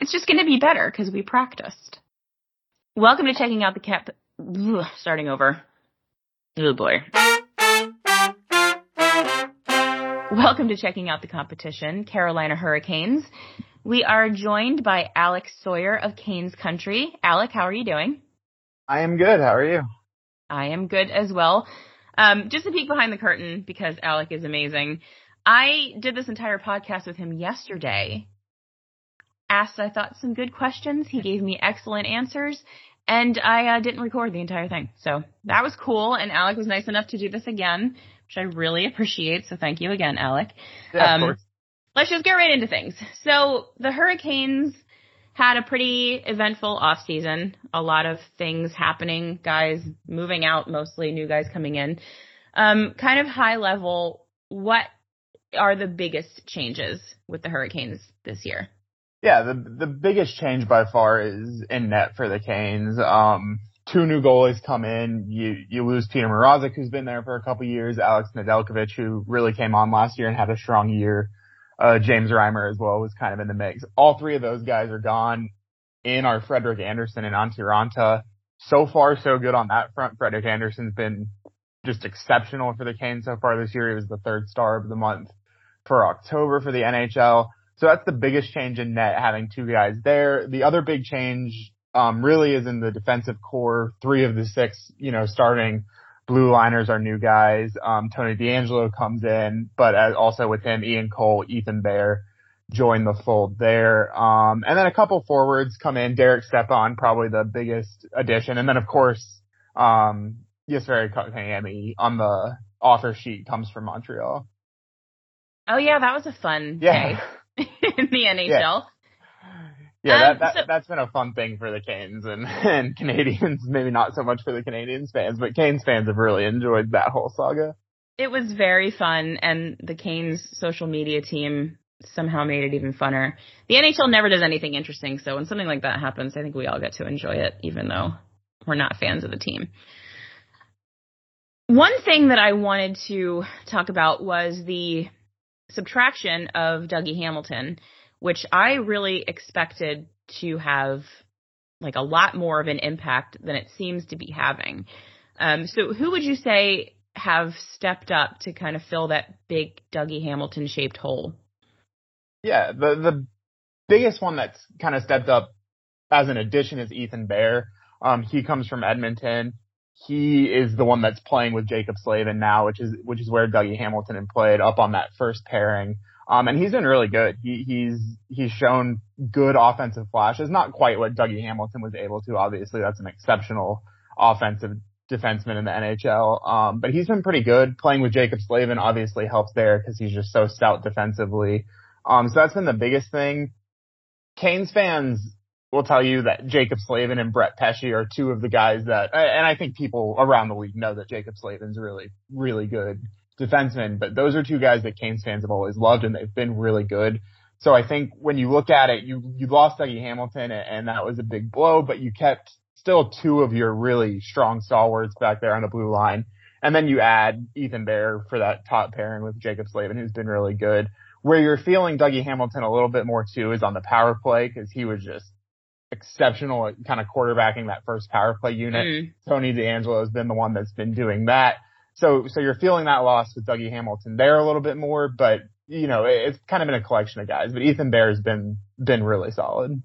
It's just going to be better because we practiced. Welcome to checking out the cap. Ugh, starting over. Oh boy. Welcome to checking out the competition, Carolina Hurricanes. We are joined by Alec Sawyer of Canes Country. Alec, how are you doing? I am good. How are you? I am good as well. Um, just a peek behind the curtain because Alec is amazing. I did this entire podcast with him yesterday asked, I thought, some good questions. He gave me excellent answers, and I uh, didn't record the entire thing. So that was cool, and Alec was nice enough to do this again, which I really appreciate. So thank you again, Alec. Yeah, um, of course. Let's just get right into things. So the Hurricanes had a pretty eventful off season. A lot of things happening, guys moving out, mostly new guys coming in. Um, kind of high level, what are the biggest changes with the Hurricanes this year? Yeah, the the biggest change by far is in net for the Canes. Um, two new goalies come in. You you lose Petr Mrazek, who's been there for a couple years. Alex Nedeljkovic, who really came on last year and had a strong year. Uh, James Reimer as well was kind of in the mix. All three of those guys are gone. In our Frederik Andersen and Antti Raanta. So far, so good on that front. Frederik Andersen's been just exceptional for the Canes so far this year. He was the third star of the month for October for the NHL. So that's the biggest change in net, having two guys there. The other big change, um, really is in the defensive core. Three of the six, you know, starting blue liners are new guys. Um, Tony DeAngelo comes in, but also with him, Ian Cole, Ethan Bear join the fold there. Um, and then a couple forwards come in. Derek Stepan, probably the biggest addition. And then of course, um, Jesperi Kotkaniemi on the offer sheet comes from Montreal. Oh yeah, that was a fun yeah. day. in the NHL. Yeah. Yeah, um, that, that so, that's been a fun thing for the Canes and, and Canadiens, maybe not so much for the Canadiens fans, but Canes fans have really enjoyed that whole saga. It was very fun and the Canes social media team somehow made it even funner. The NHL never does anything interesting, so when something like that happens, I think we all get to enjoy it, even though we're not fans of the team. One thing that I wanted to talk about was the subtraction of Dougie Hamilton, which I really expected to have like a lot more of an impact than it seems to be having. Um, so who would you say have stepped up to kind of fill that big Dougie Hamilton shaped hole? Yeah, the the biggest one that's kind of stepped up as an addition is Ethan Bear. Um, he comes from Edmonton he is the one that's playing with Jaccob Slavin now, which is which is where Dougie Hamilton played up on that first pairing. Um, and he's been really good. He, he's he's shown good offensive flashes. Not quite what Dougie Hamilton was able to. Obviously, that's an exceptional offensive defenseman in the NHL. Um, but he's been pretty good. Playing with Jaccob Slavin obviously helps there because he's just so stout defensively. Um, so that's been the biggest thing. Canes fans will tell you that Jaccob Slavin and Brett Pesce are two of the guys that, and I think people around the league know that Jaccob Slavin's really, really good defenseman, but those are two guys that Canes fans have always loved and they've been really good. So I think when you look at it, you, you lost Dougie Hamilton and that was a big blow, but you kept still two of your really strong stalwarts back there on the blue line. And then you add Ethan Bear for that top pairing with Jaccob Slavin, who's been really good. Where you're feeling Dougie Hamilton a little bit more too is on the power play because he was just exceptional at kind of quarterbacking that first power play unit. Mm. Tony DeAngelo has been the one that's been doing that. So, so you're feeling that loss with Dougie Hamilton there a little bit more, but you know, it's kind of been a collection of guys, but Ethan Bear has been, been really solid.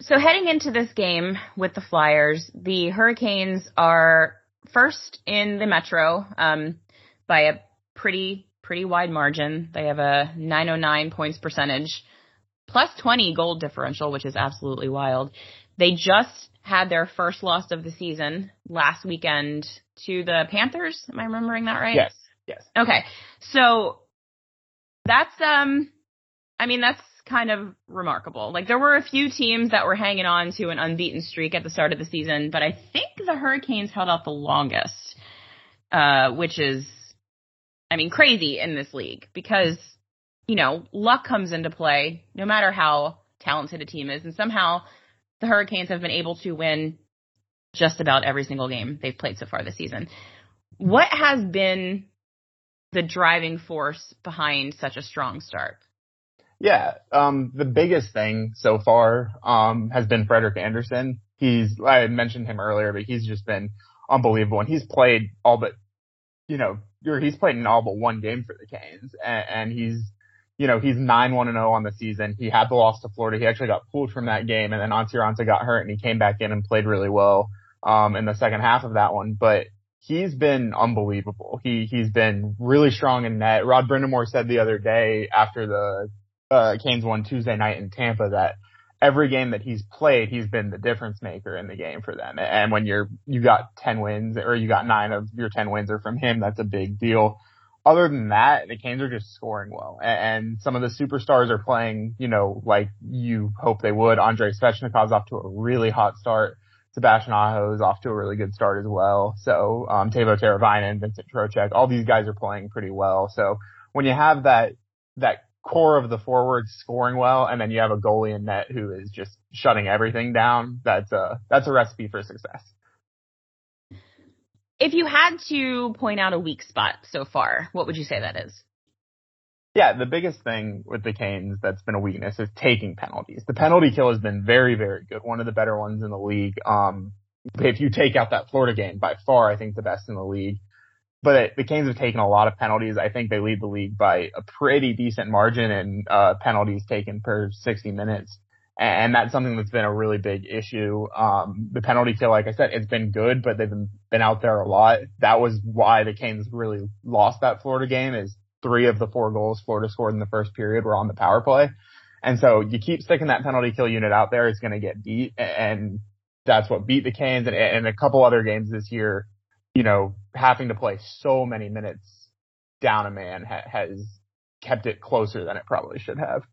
So heading into this game with the Flyers, the Hurricanes are first in the Metro, um, by a pretty, pretty wide margin. They have a 909 points percentage plus 20 goal differential, which is absolutely wild. They just had their first loss of the season last weekend to the Panthers. Am I remembering that right? Yes. Yes. Okay. So that's um I mean that's kind of remarkable. Like there were a few teams that were hanging on to an unbeaten streak at the start of the season, but I think the Hurricanes held out the longest. Uh which is I mean crazy in this league because you know, luck comes into play no matter how talented a team is. And somehow the Hurricanes have been able to win just about every single game they've played so far this season. What has been the driving force behind such a strong start? Yeah, um, the biggest thing so far um, has been Frederik Andersen. He's I mentioned him earlier, but he's just been unbelievable, and he's played all but you know he's played in all but one game for the Canes, and, and he's you know he's nine one and zero oh on the season. He had the loss to Florida. He actually got pulled from that game, and then Antti Raanta got hurt, and he came back in and played really well um, in the second half of that one. But he's been unbelievable. He he's been really strong in net. Rod Brind'Amour said the other day after the uh, Canes won Tuesday night in Tampa that every game that he's played, he's been the difference maker in the game for them. And when you're, you got 10 wins or you got nine of your 10 wins are from him, that's a big deal. Other than that, the Canes are just scoring well. And some of the superstars are playing, you know, like you hope they would. Andrei Svechnikov's off to a really hot start. Sebastian Aho is off to a really good start as well. So, um, Teuvo Teravainen, Vincent Trocheck, all these guys are playing pretty well. So when you have that, that core of the forwards scoring well, and then you have a goalie in net who is just shutting everything down. That's a that's a recipe for success. If you had to point out a weak spot so far, what would you say that is? Yeah, the biggest thing with the Canes that's been a weakness is taking penalties. The penalty kill has been very, very good. One of the better ones in the league. Um, if you take out that Florida game, by far, I think the best in the league but the Canes have taken a lot of penalties. I think they lead the league by a pretty decent margin in uh, penalties taken per 60 minutes. And that's something that's been a really big issue. Um, the penalty kill, like I said, it's been good, but they've been, been out there a lot. That was why the Canes really lost that Florida game is three of the four goals Florida scored in the first period were on the power play. And so you keep sticking that penalty kill unit out there, it's going to get beat. And that's what beat the Canes and, and a couple other games this year you know, having to play so many minutes down a man ha- has kept it closer than it probably should have.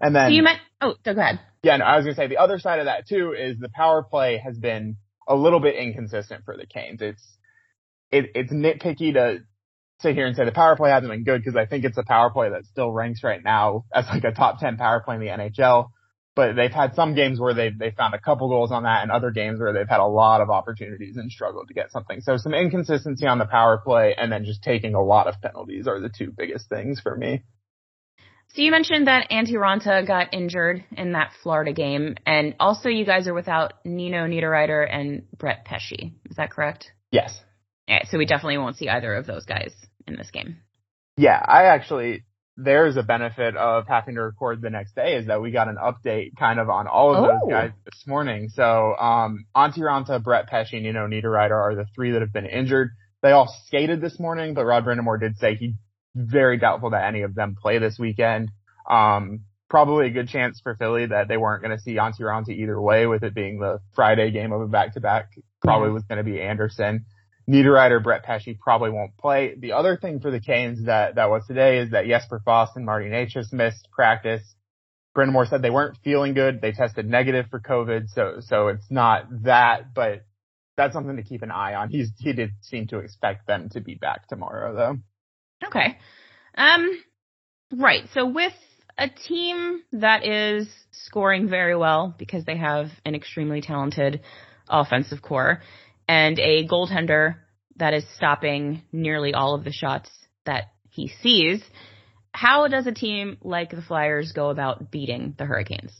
And then so you meant oh, go ahead. Yeah, no, I was gonna say the other side of that too is the power play has been a little bit inconsistent for the Canes. It's it, it's nitpicky to sit here and say the power play hasn't been good because I think it's a power play that still ranks right now as like a top ten power play in the NHL but they've had some games where they've they found a couple goals on that, and other games where they've had a lot of opportunities and struggled to get something. So some inconsistency on the power play, and then just taking a lot of penalties are the two biggest things for me. So you mentioned that Antti Raanta got injured in that Florida game, and also you guys are without Nino Niederreiter and Brett Pesce. Is that correct? Yes. Yeah, so we definitely won't see either of those guys in this game. Yeah, I actually there's a benefit of having to record the next day is that we got an update kind of on all of oh. those guys this morning. So, um, Antti Raanta, Brett Pesce, and Nino Niederreiter are the three that have been injured. They all skated this morning, but Rod Brind'Amour did say he very doubtful that any of them play this weekend. Um, probably a good chance for Philly that they weren't going to see Antti Raanta either way with it being the Friday game of a back to back. Probably was going to be Andersen. Niederreiter, Brett Pesce probably won't play. The other thing for the Canes that, that was today is that Jesper Fast and Marty Necas missed practice. Brind'Amour said they weren't feeling good. They tested negative for COVID. So, so it's not that, but that's something to keep an eye on. He's, he did seem to expect them to be back tomorrow though. Okay. Um, right. So with a team that is scoring very well because they have an extremely talented offensive core, and a goaltender that is stopping nearly all of the shots that he sees. How does a team like the Flyers go about beating the Hurricanes?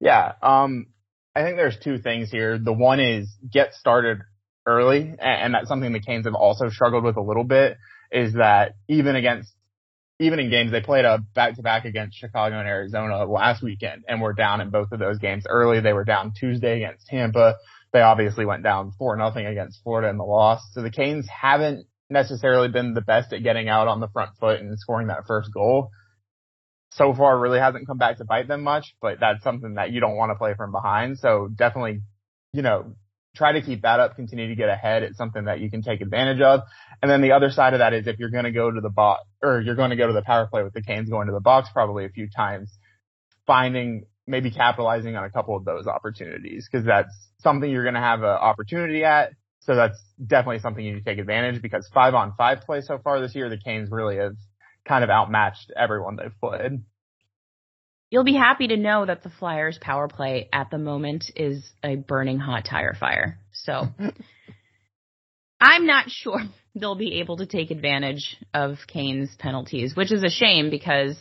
Yeah, um, I think there's two things here. The one is get started early, and that's something the Canes have also struggled with a little bit. Is that even against even in games they played a back to back against Chicago and Arizona last weekend, and were down in both of those games early. They were down Tuesday against Tampa they obviously went down four nothing against Florida in the loss. So the Canes haven't necessarily been the best at getting out on the front foot and scoring that first goal. So far really hasn't come back to bite them much, but that's something that you don't want to play from behind. So definitely, you know, try to keep that up, continue to get ahead. It's something that you can take advantage of. And then the other side of that is if you're going to go to the box or you're going to go to the power play with the Canes going to the box probably a few times, finding maybe capitalizing on a couple of those opportunities because that's something you're going to have an opportunity at. So that's definitely something you need to take advantage because five on five play so far this year, the Canes really have kind of outmatched everyone they've played. You'll be happy to know that the Flyers power play at the moment is a burning hot tire fire. So I'm not sure they'll be able to take advantage of Canes' penalties, which is a shame because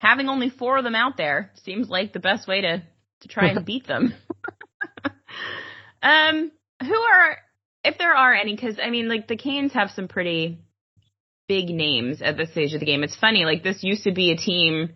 having only four of them out there seems like the best way to to try and beat them. um, who are if there are any? Because I mean, like the Canes have some pretty big names at this stage of the game. It's funny, like this used to be a team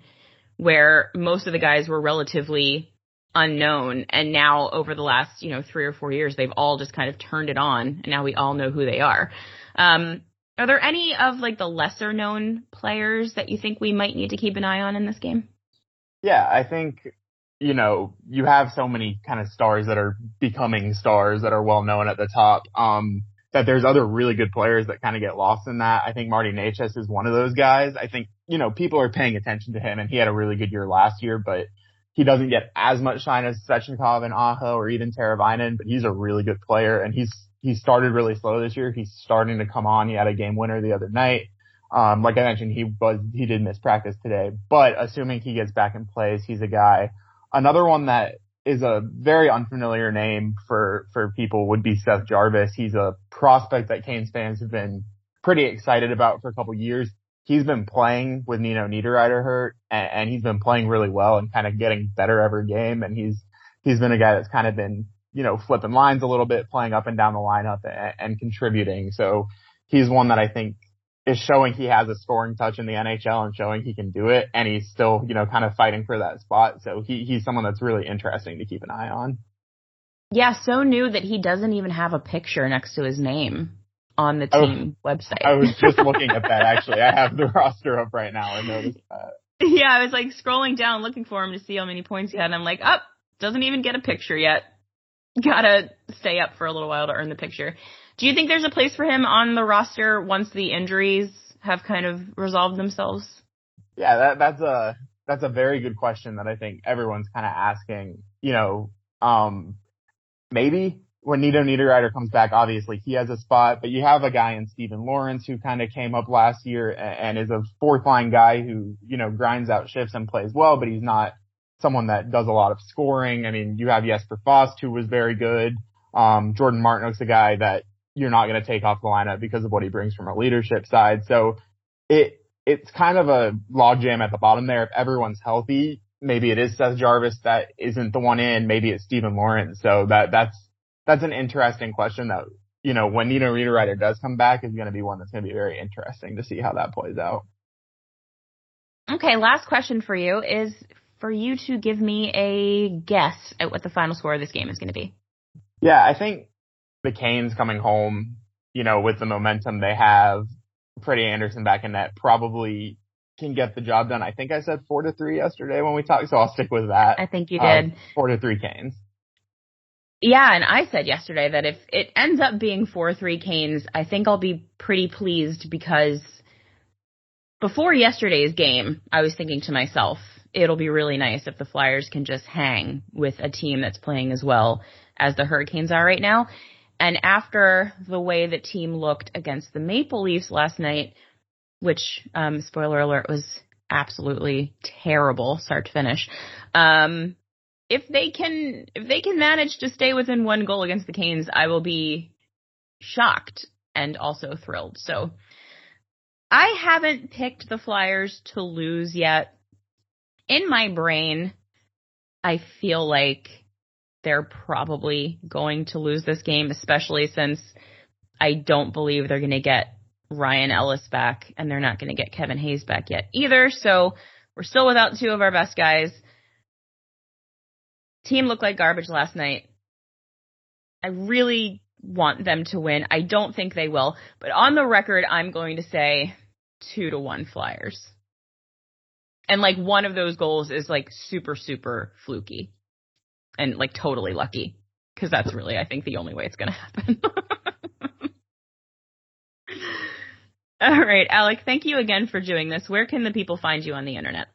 where most of the guys were relatively unknown and now over the last, you know, three or four years, they've all just kind of turned it on and now we all know who they are. Um, are there any of like the lesser known players that you think we might need to keep an eye on in this game? Yeah, I think, you know, you have so many kind of stars that are becoming stars that are well known at the top. Um, that there's other really good players that kind of get lost in that. I think Marty Necas is one of those guys. I think, you know, people are paying attention to him and he had a really good year last year, but he doesn't get as much shine as Svechnikov and Aho or even Teravainen, but he's a really good player and he's, he started really slow this year. He's starting to come on. He had a game winner the other night. Um, like I mentioned, he was, he did miss practice today, but assuming he gets back in place, he's a guy. Another one that is a very unfamiliar name for, for people would be Seth Jarvis. He's a prospect that Canes fans have been pretty excited about for a couple years. He's been playing with Nino Niederreiter hurt and, and he's been playing really well and kind of getting better every game. And he's, he's been a guy that's kind of been, you know, flipping lines a little bit, playing up and down the lineup and, and contributing. So he's one that I think is showing he has a scoring touch in the NHL and showing he can do it. And he's still, you know, kind of fighting for that spot. So he, he's someone that's really interesting to keep an eye on. Yeah, so new that he doesn't even have a picture next to his name on the team I was, website. I was just looking at that actually. I have the roster up right now. I noticed that. Yeah, I was like scrolling down looking for him to see how many points he had and I'm like, up, oh, doesn't even get a picture yet. Gotta stay up for a little while to earn the picture. Do you think there's a place for him on the roster once the injuries have kind of resolved themselves? Yeah, that, that's a that's a very good question that I think everyone's kind of asking. You know, um, maybe when Nino Niederreiter comes back, obviously he has a spot, but you have a guy in Steven Lorentz who kind of came up last year and, and is a fourth line guy who, you know, grinds out shifts and plays well, but he's not someone that does a lot of scoring. I mean, you have Jesper Fast who was very good. Um, Jordan Martinook's a guy that you're not going to take off the lineup because of what he brings from a leadership side. So it, it's kind of a logjam at the bottom there. If everyone's healthy, maybe it is Seth Jarvis that isn't the one in. Maybe it's Steven Lorentz. So that, that's, that's an interesting question that, you know, when Nino Niederreiter does come back is going to be one that's going to be very interesting to see how that plays out. Okay. Last question for you is for you to give me a guess at what the final score of this game is going to be. Yeah, I think the Canes coming home, you know, with the momentum they have, Freddie Andersen back in net probably can get the job done. I think I said four to three yesterday when we talked, so I'll stick with that. I think you did. Um, four to three Canes. Yeah, and I said yesterday that if it ends up being 4-3 Canes, I think I'll be pretty pleased because before yesterday's game, I was thinking to myself, it'll be really nice if the Flyers can just hang with a team that's playing as well as the Hurricanes are right now. And after the way the team looked against the Maple Leafs last night, which, um, spoiler alert, was absolutely terrible start to finish. Um, if they can, if they can manage to stay within one goal against the Canes, I will be shocked and also thrilled. So I haven't picked the Flyers to lose yet. In my brain, I feel like they're probably going to lose this game, especially since I don't believe they're going to get Ryan Ellis back and they're not going to get Kevin Hayes back yet either. So we're still without two of our best guys. Team looked like garbage last night. I really want them to win. I don't think they will, but on the record, I'm going to say two to one Flyers. And like one of those goals is like super, super fluky and like totally lucky because that's really, I think, the only way it's going to happen. All right, Alec, thank you again for doing this. Where can the people find you on the internet?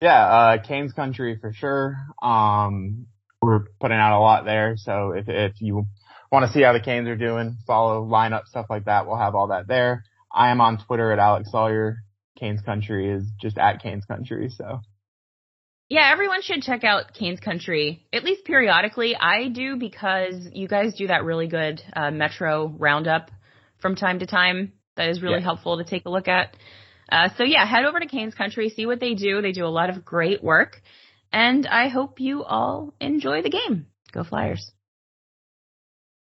Yeah, uh, Canes Country for sure. Um, we're putting out a lot there. So if, if you want to see how the Canes are doing, follow lineup, stuff like that, we'll have all that there. I am on Twitter at Alec Sawyer. Canes Country is just at Canes Country. So yeah, everyone should check out Canes Country, at least periodically. I do because you guys do that really good uh, Metro roundup from time to time. That is really yeah. helpful to take a look at. Uh, so yeah, head over to Canes Country, see what they do. They do a lot of great work, and I hope you all enjoy the game. Go Flyers!